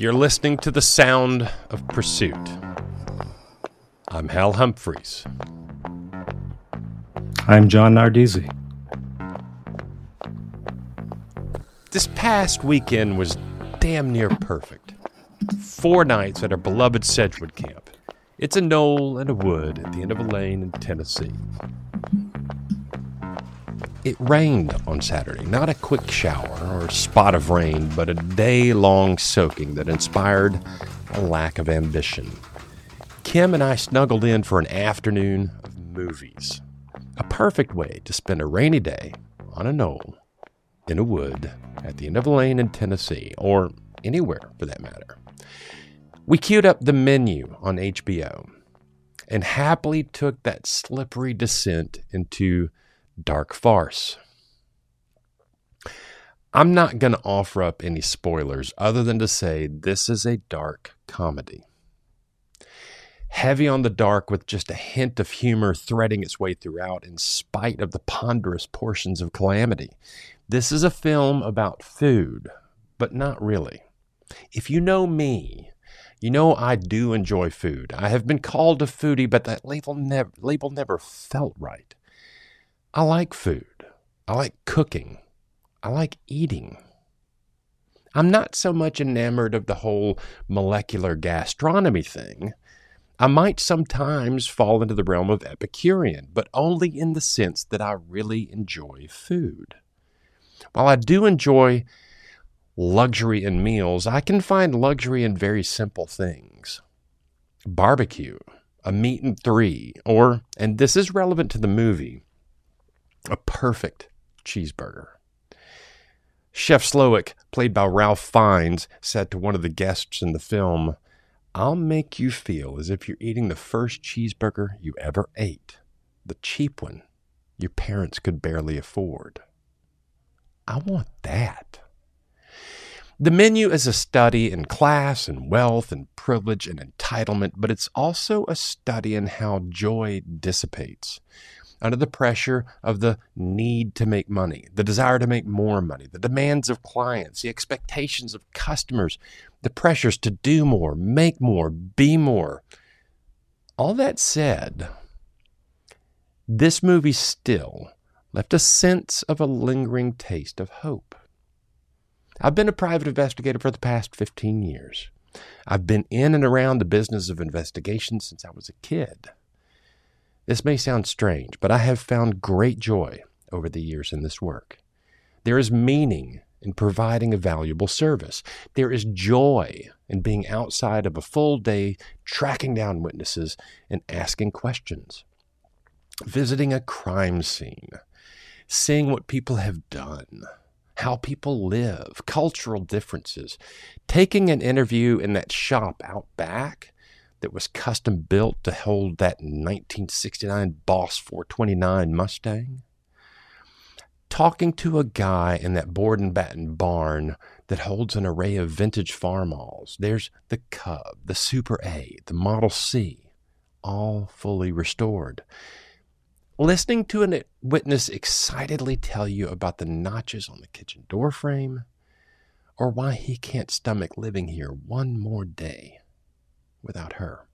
You're listening to the sound of pursuit. I'm Hal Humphreys. I'm John Nardizzi. This past weekend was damn near perfect. Four nights at our beloved Sedgwood camp. It's a knoll and a wood at the end of a lane in Tennessee. It rained on Saturday, not a quick shower or spot of rain, but a day long soaking that inspired a lack of ambition. Kim and I snuggled in for an afternoon of movies. A perfect way to spend a rainy day on a knoll, in a wood, at the end of a lane in Tennessee, or anywhere for that matter. We queued up the menu on HBO and happily took that slippery descent into dark farce. I'm not going to offer up any spoilers other than to say this is a dark comedy. Heavy on the dark with just a hint of humor threading its way throughout in spite of the ponderous portions of calamity. This is a film about food, but not really. If you know me, you know I do enjoy food. I have been called a foodie, but that label never, label never felt right. I like food. I like cooking. I like eating. I'm not so much enamored of the whole molecular gastronomy thing. I might sometimes fall into the realm of Epicurean, but only in the sense that I really enjoy food. While I do enjoy luxury in meals, I can find luxury in very simple things. Barbecue, a meat and three, or, and this is relevant to the movie, a perfect cheeseburger. Chef Slowik, played by Ralph Fiennes, said to one of the guests in the film, I'll make you feel as if you're eating the first cheeseburger you ever ate, the cheap one your parents could barely afford. I want that. The menu is a study in class and wealth and privilege and entitlement, but it's also a study in how joy dissipates under the pressure of the need to make money, the desire to make more money, the demands of clients, the expectations of customers, the pressures to do more, make more, be more. All that said, this movie still left a sense of a lingering taste of hope. I've been a private investigator for the past 15 years. I've been in and around the business of investigation since I was a kid. This may sound strange, but I have found great joy over the years in this work. There is meaning in providing a valuable service. There is joy in being outside of a full day, tracking down witnesses and asking questions. Visiting a crime scene, seeing what people have done, how people live, cultural differences, taking an interview in that shop out back that was custom built to hold that 1969 Boss 429 Mustang. Talking to a guy in that board and batten barn that holds an array of vintage Farmalls. There's the Cub, the Super A, the Model C, all fully restored. Listening to a witness excitedly tell you about the notches on the kitchen door frame, or why he can't stomach living here one more day without her.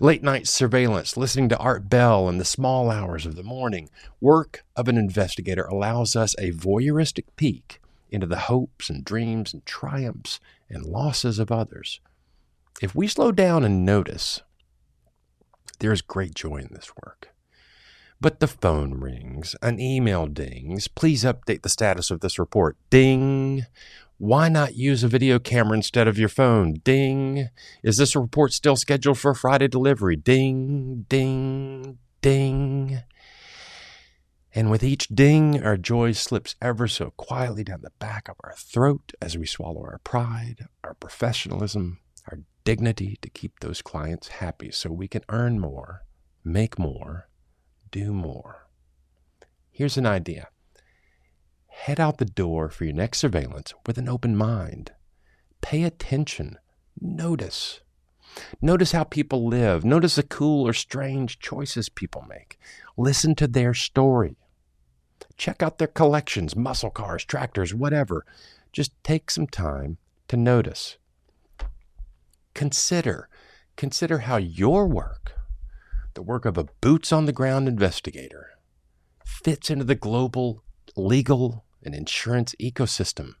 Late night surveillance, listening to Art Bell in the small hours of the morning, work of an investigator allows us a voyeuristic peek into the hopes and dreams and triumphs and losses of others. If we slow down and notice, there is great joy in this work. But the phone rings, an email dings. Please update the status of this report. Ding. Why not use a video camera instead of your phone? Ding. Is this report still scheduled for Friday delivery? Ding, ding, ding. And with each ding, our joy slips ever so quietly down the back of our throat as we swallow our pride, our professionalism, our dignity to keep those clients happy so we can earn more, make more, do more. Here's an idea head out the door for your next surveillance with an open mind. Pay attention. Notice. Notice how people live. Notice the cool or strange choices people make. Listen to their story. Check out their collections, muscle cars, tractors, whatever. Just take some time to notice. Consider, consider how your work, the work of a boots on the ground investigator, fits into the global legal and insurance ecosystem.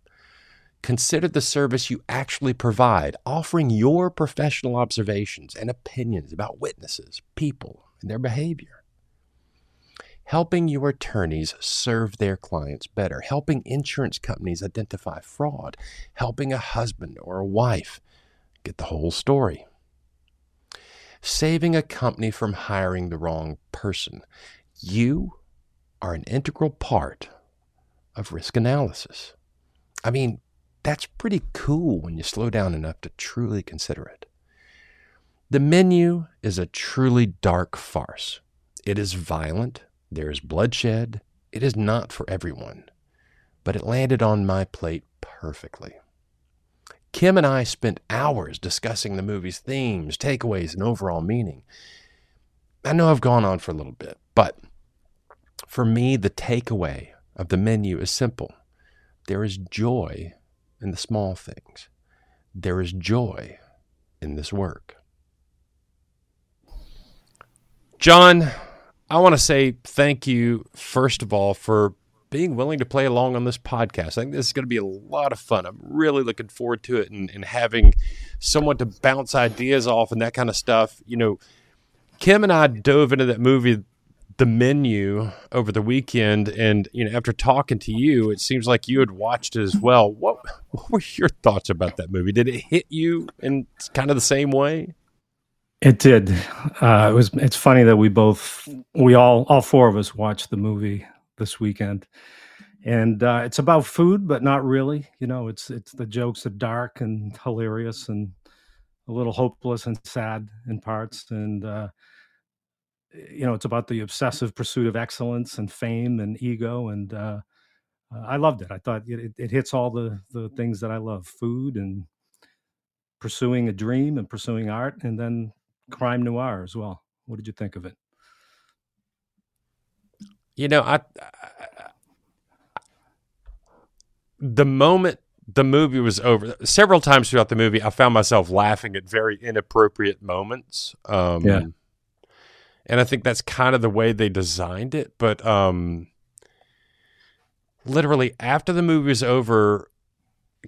Consider the service you actually provide, offering your professional observations and opinions about witnesses, people, and their behavior. Helping your attorneys serve their clients better, helping insurance companies identify fraud, helping a husband or a wife get the whole story, saving a company from hiring the wrong person. You are an integral part of risk analysis. I mean, that's pretty cool when you slow down enough to truly consider it. The menu is a truly dark farce. It is violent, there is bloodshed, it is not for everyone, but it landed on my plate perfectly. Kim and I spent hours discussing the movie's themes, takeaways, and overall meaning. I know I've gone on for a little bit, but for me, the takeaway of the menu is simple there is joy in the small things. There is joy in this work. John, I want to say thank you, first of all, for being willing to play along on this podcast. I think this is going to be a lot of fun. I'm really looking forward to it and, and having someone to bounce ideas off and that kind of stuff. You know, Kim and I dove into that movie the menu over the weekend and you know after talking to you it seems like you had watched it as well. What what were your thoughts about that movie? Did it hit you in kind of the same way? It did. Uh, it was it's funny that we both we all all four of us watched the movie this weekend. And uh, it's about food but not really. You know it's it's the jokes are dark and hilarious and a little hopeless and sad in parts. And uh, you know, it's about the obsessive pursuit of excellence and fame and ego. And uh, uh, I loved it. I thought it, it hits all the, the things that I love food and pursuing a dream and pursuing art, and then crime noir as well. What did you think of it? You know, I, I the moment the movie was over, several times throughout the movie, I found myself laughing at very inappropriate moments. Um, yeah and I think that's kind of the way they designed it. But um, literally after the movie was over,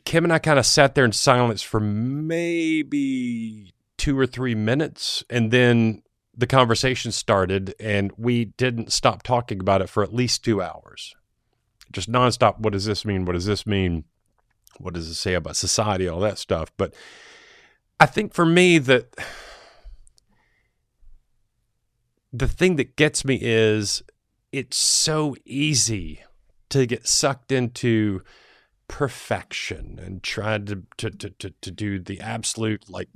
Kim and I kind of sat there in silence for maybe two or three minutes, and then the conversation started, and we didn't stop talking about it for at least two hours, just nonstop. What does this mean? What does this mean? What does it say about society? All that stuff. But I think for me that the thing that gets me is it's so easy to get sucked into perfection and try to, to, to, to, do the absolute like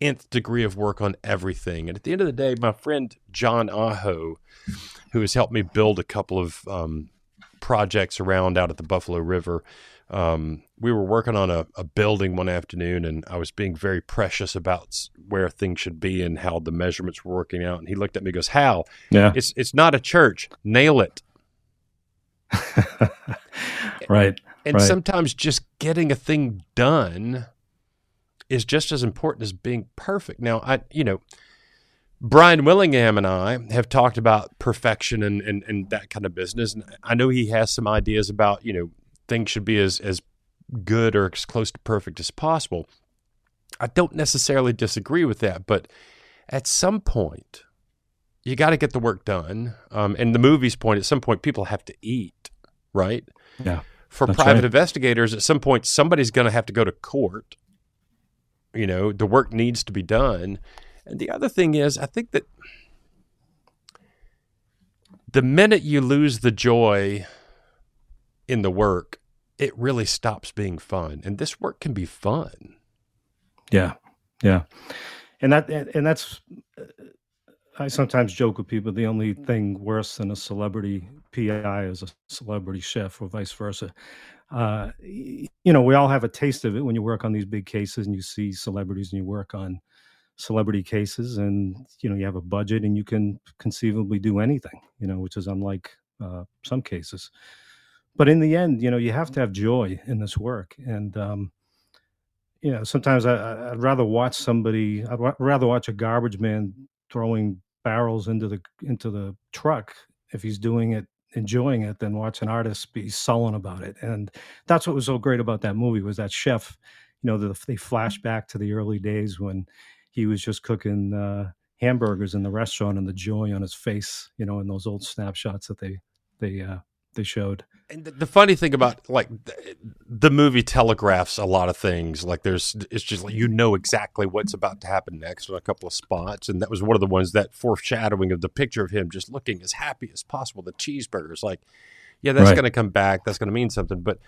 nth degree of work on everything. And at the end of the day, my friend John Aho, who has helped me build a couple of um, projects around out at the Buffalo River, um, we were working on a, a, building one afternoon and I was being very precious about where things should be and how the measurements were working out. And he looked at me and goes, Hal, yeah. it's, it's not a church. Nail it. right. And right. sometimes just getting a thing done is just as important as being perfect. Now, I, you know, Brian Willingham and I have talked about perfection and, and, and that kind of business. And I know he has some ideas about, you know, things should be as as good or as close to perfect as possible. I don't necessarily disagree with that, but at some point, you got to get the work done. Um, and the movie's point, at some point, people have to eat, right? Yeah. For private right. investigators, at some point, somebody's going to have to go to court. You know, the work needs to be done. And the other thing is, I think that the minute you lose the joy in the work, it really stops being fun. And this work can be fun. Yeah. Yeah. And that, and that's, I sometimes joke with people the only thing worse than a celebrity PI is a celebrity chef or vice versa. Uh, you know, we all have a taste of it when you work on these big cases and you see celebrities and you work on celebrity cases and, you know, you have a budget and you can conceivably do anything, you know, which is unlike uh, some cases but in the end, you know, you have to have joy in this work. And um, you know, sometimes I, would rather watch somebody. I'd rather watch a garbage man throwing barrels into the into the truck if he's doing it enjoying it than watch an artist be sullen about it and that's what was so great about that movie was that chef you know the, they flash back to the early days when he was just cooking uh, hamburgers in the restaurant and the joy on his face you know in those old snapshots that they they uh, they showed and the, funny thing about like the, the, movie telegraphs a lot of things. Like there's, it's just like you know exactly what's about to happen next on a couple of spots, and that was one of the ones that foreshadowing of the picture of him just looking as happy as possible. The cheeseburgers, like, yeah, that's right. going to come back. That's going to mean something. But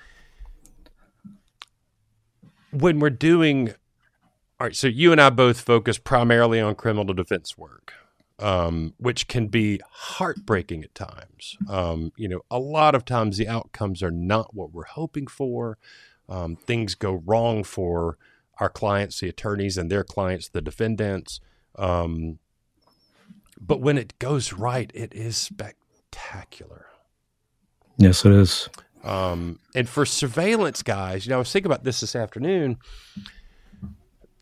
when we're doing, all right, so you and I both focus primarily on criminal defense work um, which can be heartbreaking at times. Um, you know, a lot of times the outcomes are not what we're hoping for. Um, things go wrong for our clients, the attorneys, and their clients, the defendants. Um, but when it goes right, it is spectacular. Yes, it is. Um, and for surveillance guys, you know, I was thinking about this this afternoon.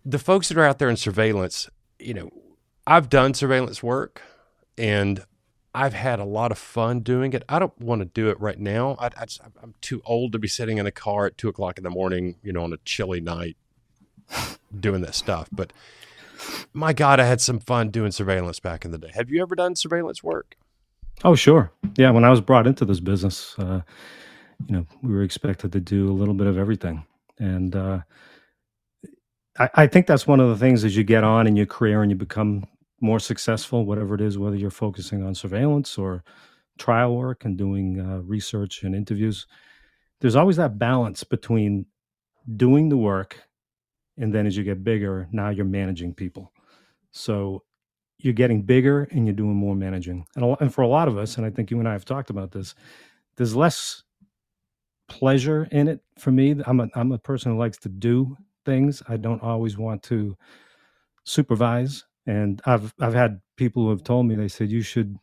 The folks that are out there in surveillance, you know, I've done surveillance work and I've had a lot of fun doing it. I don't want to do it right now. I, am too old to be sitting in a car at two o'clock in the morning, you know, on a chilly night doing that stuff. But my God, I had some fun doing surveillance back in the day. Have you ever done surveillance work? Oh, sure. Yeah. When I was brought into this business, uh, you know, we were expected to do a little bit of everything. And, uh, I, I think that's one of the things as you get on in your career and you become more successful, whatever it is, whether you're focusing on surveillance or trial work and doing uh, research and interviews, there's always that balance between doing the work and then as you get bigger, now you're managing people. So you're getting bigger and you're doing more managing. And, a, and for a lot of us, and I think you and I have talked about this, there's less pleasure in it for me. I'm a, I'm a person who likes to do things. I don't always want to supervise. And I've I've had people who have told me they said you should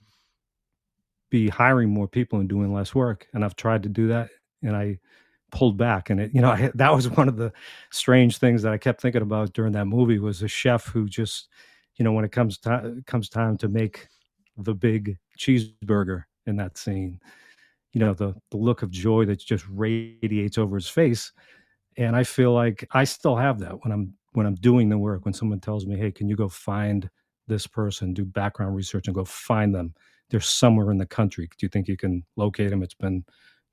be hiring more people and doing less work. And I've tried to do that, and I pulled back. And it, you know, I, that was one of the strange things that I kept thinking about during that movie was a chef who just, you know, when it comes time comes time to make the big cheeseburger in that scene, you know, the the look of joy that just radiates over his face and i feel like i still have that when i'm when i'm doing the work when someone tells me hey can you go find this person do background research and go find them? They're somewhere in the country. Do you think you can locate them it's been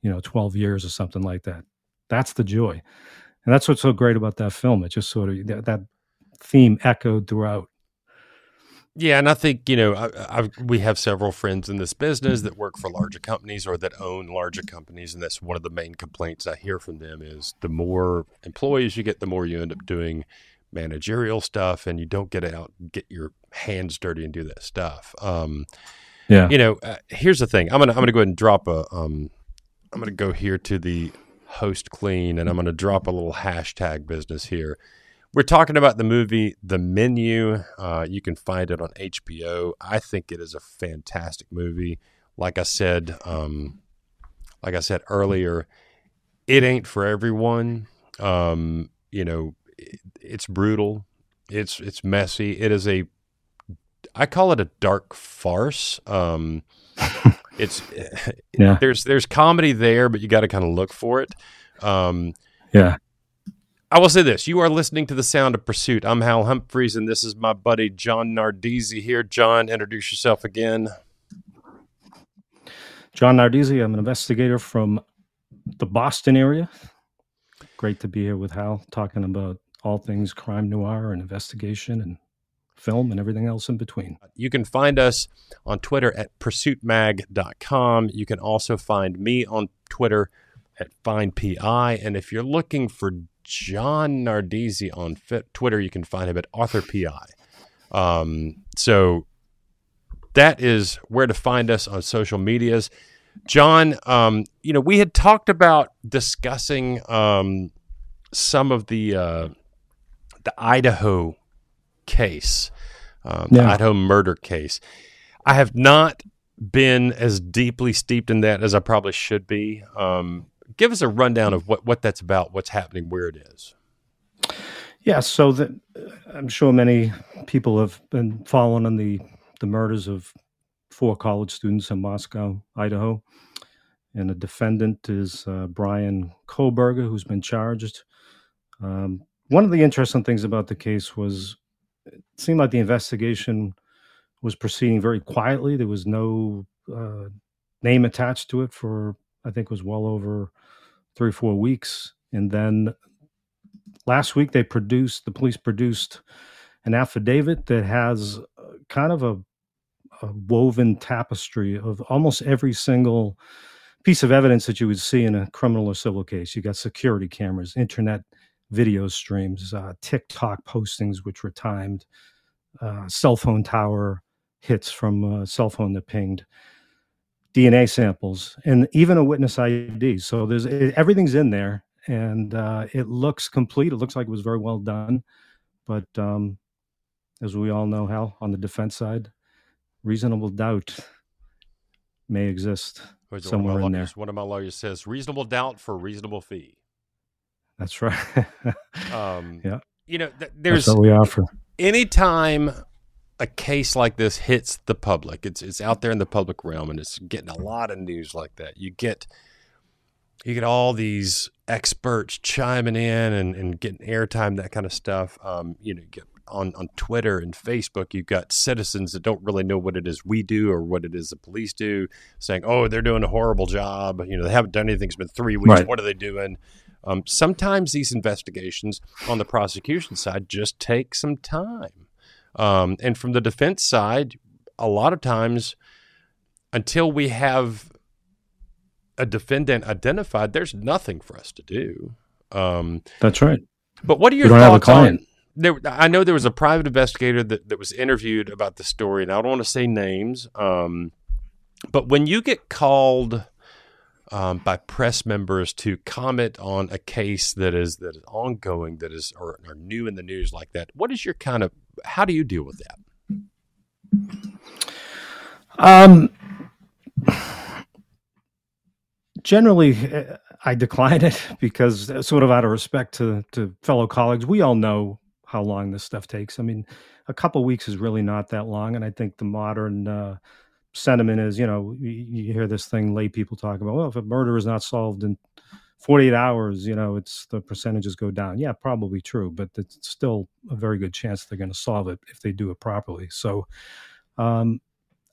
you know 12 years or something like that. That's the joy. And that's what's so great about that film. It just sort of that, that theme echoed throughout yeah, and I think you know I, I, we have several friends in this business that work for larger companies or that own larger companies, and that's one of the main complaints I hear from them is the more employees you get, the more you end up doing managerial stuff, and you don't get out get your hands dirty and do that stuff. Um, yeah, you know, uh, here's the thing. I'm gonna I'm gonna go ahead and drop a um, I'm gonna go here to the host clean, and I'm gonna drop a little hashtag business here we're talking about the movie The Menu. Uh, you can find it on HBO. I think it is a fantastic movie. Like I said, um, like I said earlier, it ain't for everyone. Um, you know, it, it's brutal. It's it's messy. It is a I call it a dark farce. Um, it's yeah. There's there's comedy there, but you got to kind of look for it. Um, yeah. I will say this: you are listening to the Sound of Pursuit. I'm Hal Humphreys, and this is my buddy John Nardizzi here. John, introduce yourself again. John Nardizzi. I'm an investigator from the Boston area. Great to be here with Hal, talking about all things crime noir and investigation and film and everything else in between. You can find us on Twitter at pursuitmag.com. You can also find me on Twitter at FindPI. And if you're looking for John Nardizzi on fit, Twitter. You can find him at AuthorPI. Um, so that is where to find us on social medias. John, um, you know, we had talked about discussing um, some of the uh, the Idaho case, um, yeah. the Idaho murder case. I have not been as deeply steeped in that as I probably should be. Um, give us a rundown of what, what that's about, what's happening, where it is. Yeah, so that I'm sure many people have been following on the the murders of four college students in Moscow, Idaho, and the defendant is uh, Bryan Kohberger, who's been charged. Um, one of the interesting things about the case was it seemed like the investigation was proceeding very quietly. There was no uh, name attached to it for I think it was well over three or four weeks, and then last week they produced the police produced an affidavit that has uh, kind of a, a woven tapestry of almost every single piece of evidence that you would see in a criminal or civil case. You got security cameras, internet video streams, uh, TikTok postings which were timed, uh, cell phone tower hits from a cell phone that pinged, DNA samples, and even a witness ID. So there's everything's in there, and uh, it looks complete. It looks like it was very well done, but um, as we all know, Hal, on the defense side, reasonable doubt may exist somewhere in there. One of my lawyers says reasonable doubt for reasonable fee. That's right. um, yeah. You know, th- there's That's what we offer. Anytime a case like this hits the public, it's it's out there in the public realm, and it's getting a lot of news like that. You get you get all these experts chiming in and, and getting airtime, that kind of stuff. Um, you know, you get on, on Twitter and Facebook, you've got citizens that don't really know what it is we do or what it is the police do, saying, "Oh, they're doing a horrible job." You know, they haven't done anything. It's been three weeks. Right. What are they doing? Um, sometimes these investigations on the prosecution side just take some time, um, and from the defense side, a lot of times, until we have a defendant identified, there's nothing for us to do. Um, That's right. But what are your thoughts on? There, I know there was a private investigator that, that was interviewed about the story, and I don't want to say names. Um, but when you get called um, by press members to comment on a case that is that is ongoing, that is or, or new in the news like that, what is your kind of how do you deal with that? Um generally uh, I decline it because uh, sort of out of respect to to fellow colleagues, we all know how long this stuff takes. I mean, a couple weeks is really not that long, and I think the modern uh, sentiment is, you know, you, you, hear this thing lay people talk about, well, if a murder is not solved in 48 hours, you know, it's the percentages go down. Yeah, probably true, but it's still a very good chance they're going to solve it if they do it properly. So, um,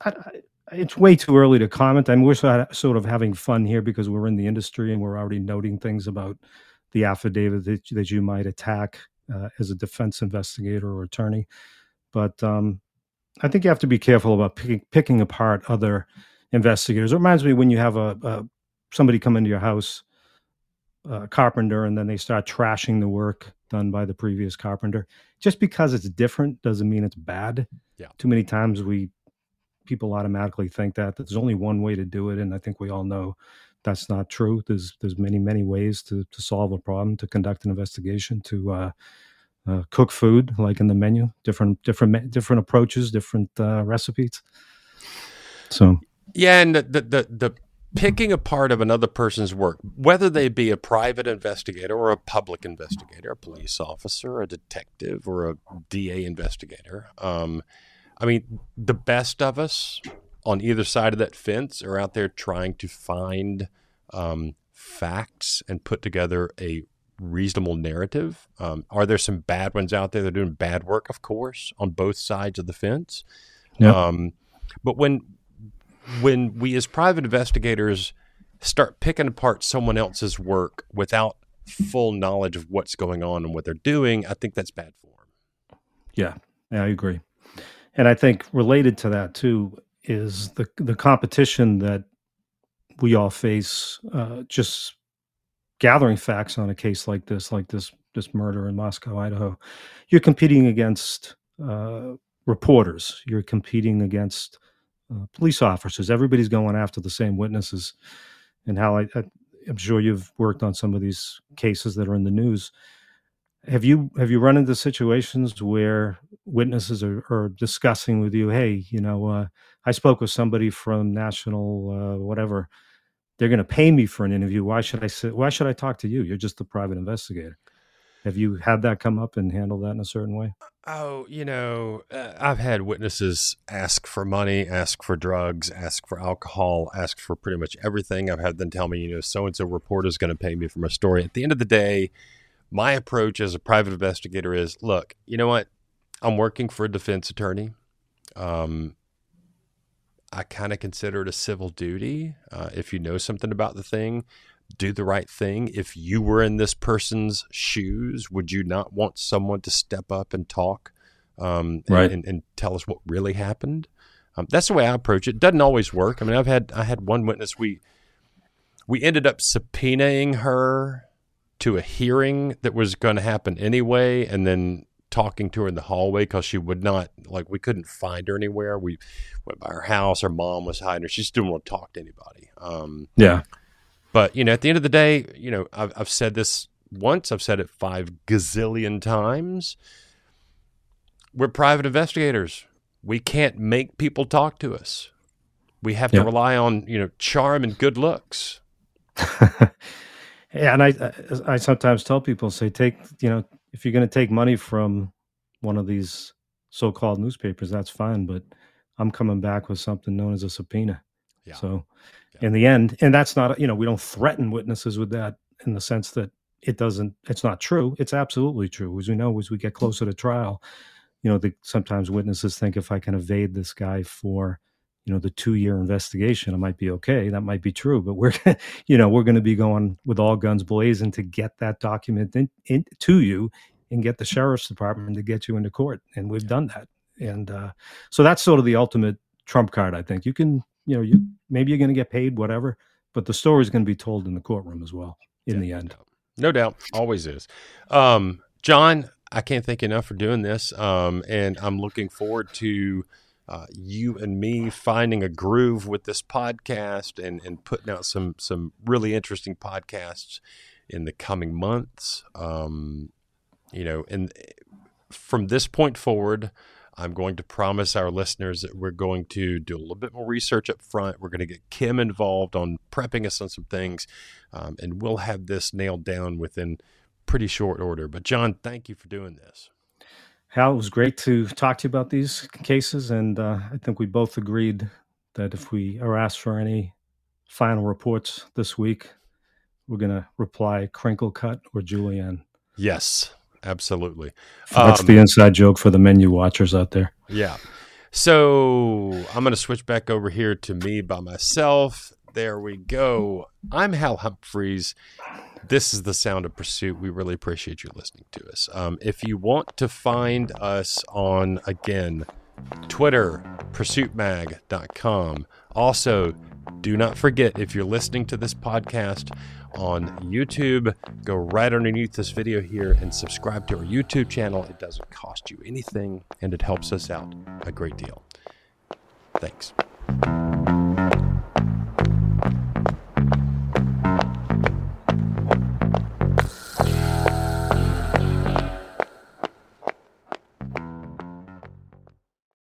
I, I, it's way too early to comment. I mean, we're sort of having fun here because we're in the industry and we're already noting things about the affidavit that, that you might attack uh, as a defense investigator or attorney. But um, I think you have to be careful about picking, picking apart other investigators. It reminds me when you have a, a somebody come into your house, a carpenter, and then they start trashing the work done by the previous carpenter. Just because it's different doesn't mean it's bad. Yeah. Too many times we people automatically think that there's only one way to do it, and I think we all know that's not true. There's there's many many ways to to solve a problem, to conduct an investigation, to uh, uh, cook food like in the menu, different different different approaches, different uh, recipes. So yeah, and the, the the the picking a part of another person's work, whether they be a private investigator or a public investigator, a police officer, a detective, or a DA investigator. Um, I mean, the best of us on either side of that fence are out there trying to find um, facts and put together a reasonable narrative. Um, are there some bad ones out there that are doing bad work? Of course, on both sides of the fence. Yep. Um, but when when we as private investigators start picking apart someone else's work without full knowledge of what's going on and what they're doing, I think that's bad form. Yeah, yeah I agree and I think related to that too is the the competition that we all face. Uh, just gathering facts on a case like this, like this this murder in Moscow, Idaho, you're competing against uh, reporters. You're competing against uh, police officers. Everybody's going after the same witnesses. And how I, I, I'm sure you've worked on some of these cases that are in the news have you have you run into situations where witnesses are, are discussing with you, hey, you know, uh, I spoke with somebody from national uh, whatever. They're going to pay me for an interview. Why should I sit, Why should I talk to you? You're just a private investigator. Have you had that come up and handle that in a certain way? Oh, you know, uh, I've had witnesses ask for money, ask for drugs, ask for alcohol, ask for pretty much everything. I've had them tell me, you know, so and so reporter is going to pay me for my story. At the end of the day, my approach as a private investigator is look, you know what? I'm working for a defense attorney. Um, I kind of consider it a civil duty. Uh, if you know something about the thing, do the right thing. If you were in this person's shoes, would you not want someone to step up and talk um, right. and, and, tell us what really happened? Um, that's the way I approach it. Doesn't always work. I mean, I've had I had one witness we we ended up subpoenaing her to a hearing that was going to happen anyway, and then talking to her in the hallway because she would not like we couldn't find her anywhere. We went by her house. Her mom was hiding her. She just didn't want to talk to anybody. Um, yeah. But you know, at the end of the day, you know, I've, I've said this once. I've said it five gazillion times. We're private investigators. We can't make people talk to us. We have to Yeah. rely on you know charm and good looks. Yeah, and I I sometimes tell people say take you know if you're going to take money from one of these so-called newspapers, that's fine, but I'm coming back with something known as a subpoena. Yeah. So Yeah. in the end, and that's not you know we don't threaten witnesses with that in the sense that it doesn't it's not true. It's absolutely true. As we know, as we get closer to trial, you know, the, sometimes witnesses think if I can evade this guy for you know the two year investigation, I might be okay. That might be true, but we're you know we're going to be going with all guns blazing to get that document in, in, to you and get the sheriff's department to get you into court, and we've done that. And uh, so that's sort of the ultimate trump card. I think you can you know you maybe you're going to get paid whatever, but the story is going to be told in the courtroom as well in Yeah, the end. No doubt, always is. Um, John, I can't thank you enough for doing this, um, and I'm looking forward to uh, you and me finding a groove with this podcast and and putting out some some really interesting podcasts in the coming months. Um, you know, and from this point forward. I'm going to promise our listeners that we're going to do a little bit more research up front. We're going to get Kim involved on prepping us on some things, um, and we'll have this nailed down within pretty short order. But John, thank you for doing this. Hal, it was great to talk to you about these cases, and uh, I think we both agreed that if we are asked for any final reports this week, we're going to reply crinkle cut or julienne. Yes, absolutely. That's Um, the inside joke for the menu watchers out there. Yeah. So I'm going to switch back over here to me by myself. There we go. I'm Hal Humphreys. This is the sound of pursuit. We really appreciate you listening to us. Um, if you want to find us on, again, Twitter, pursuitmag.com. Also, do not forget if you're listening to this podcast on YouTube, go right underneath this video here and subscribe to our YouTube channel. It doesn't cost you anything and it helps us out a great deal. Thanks.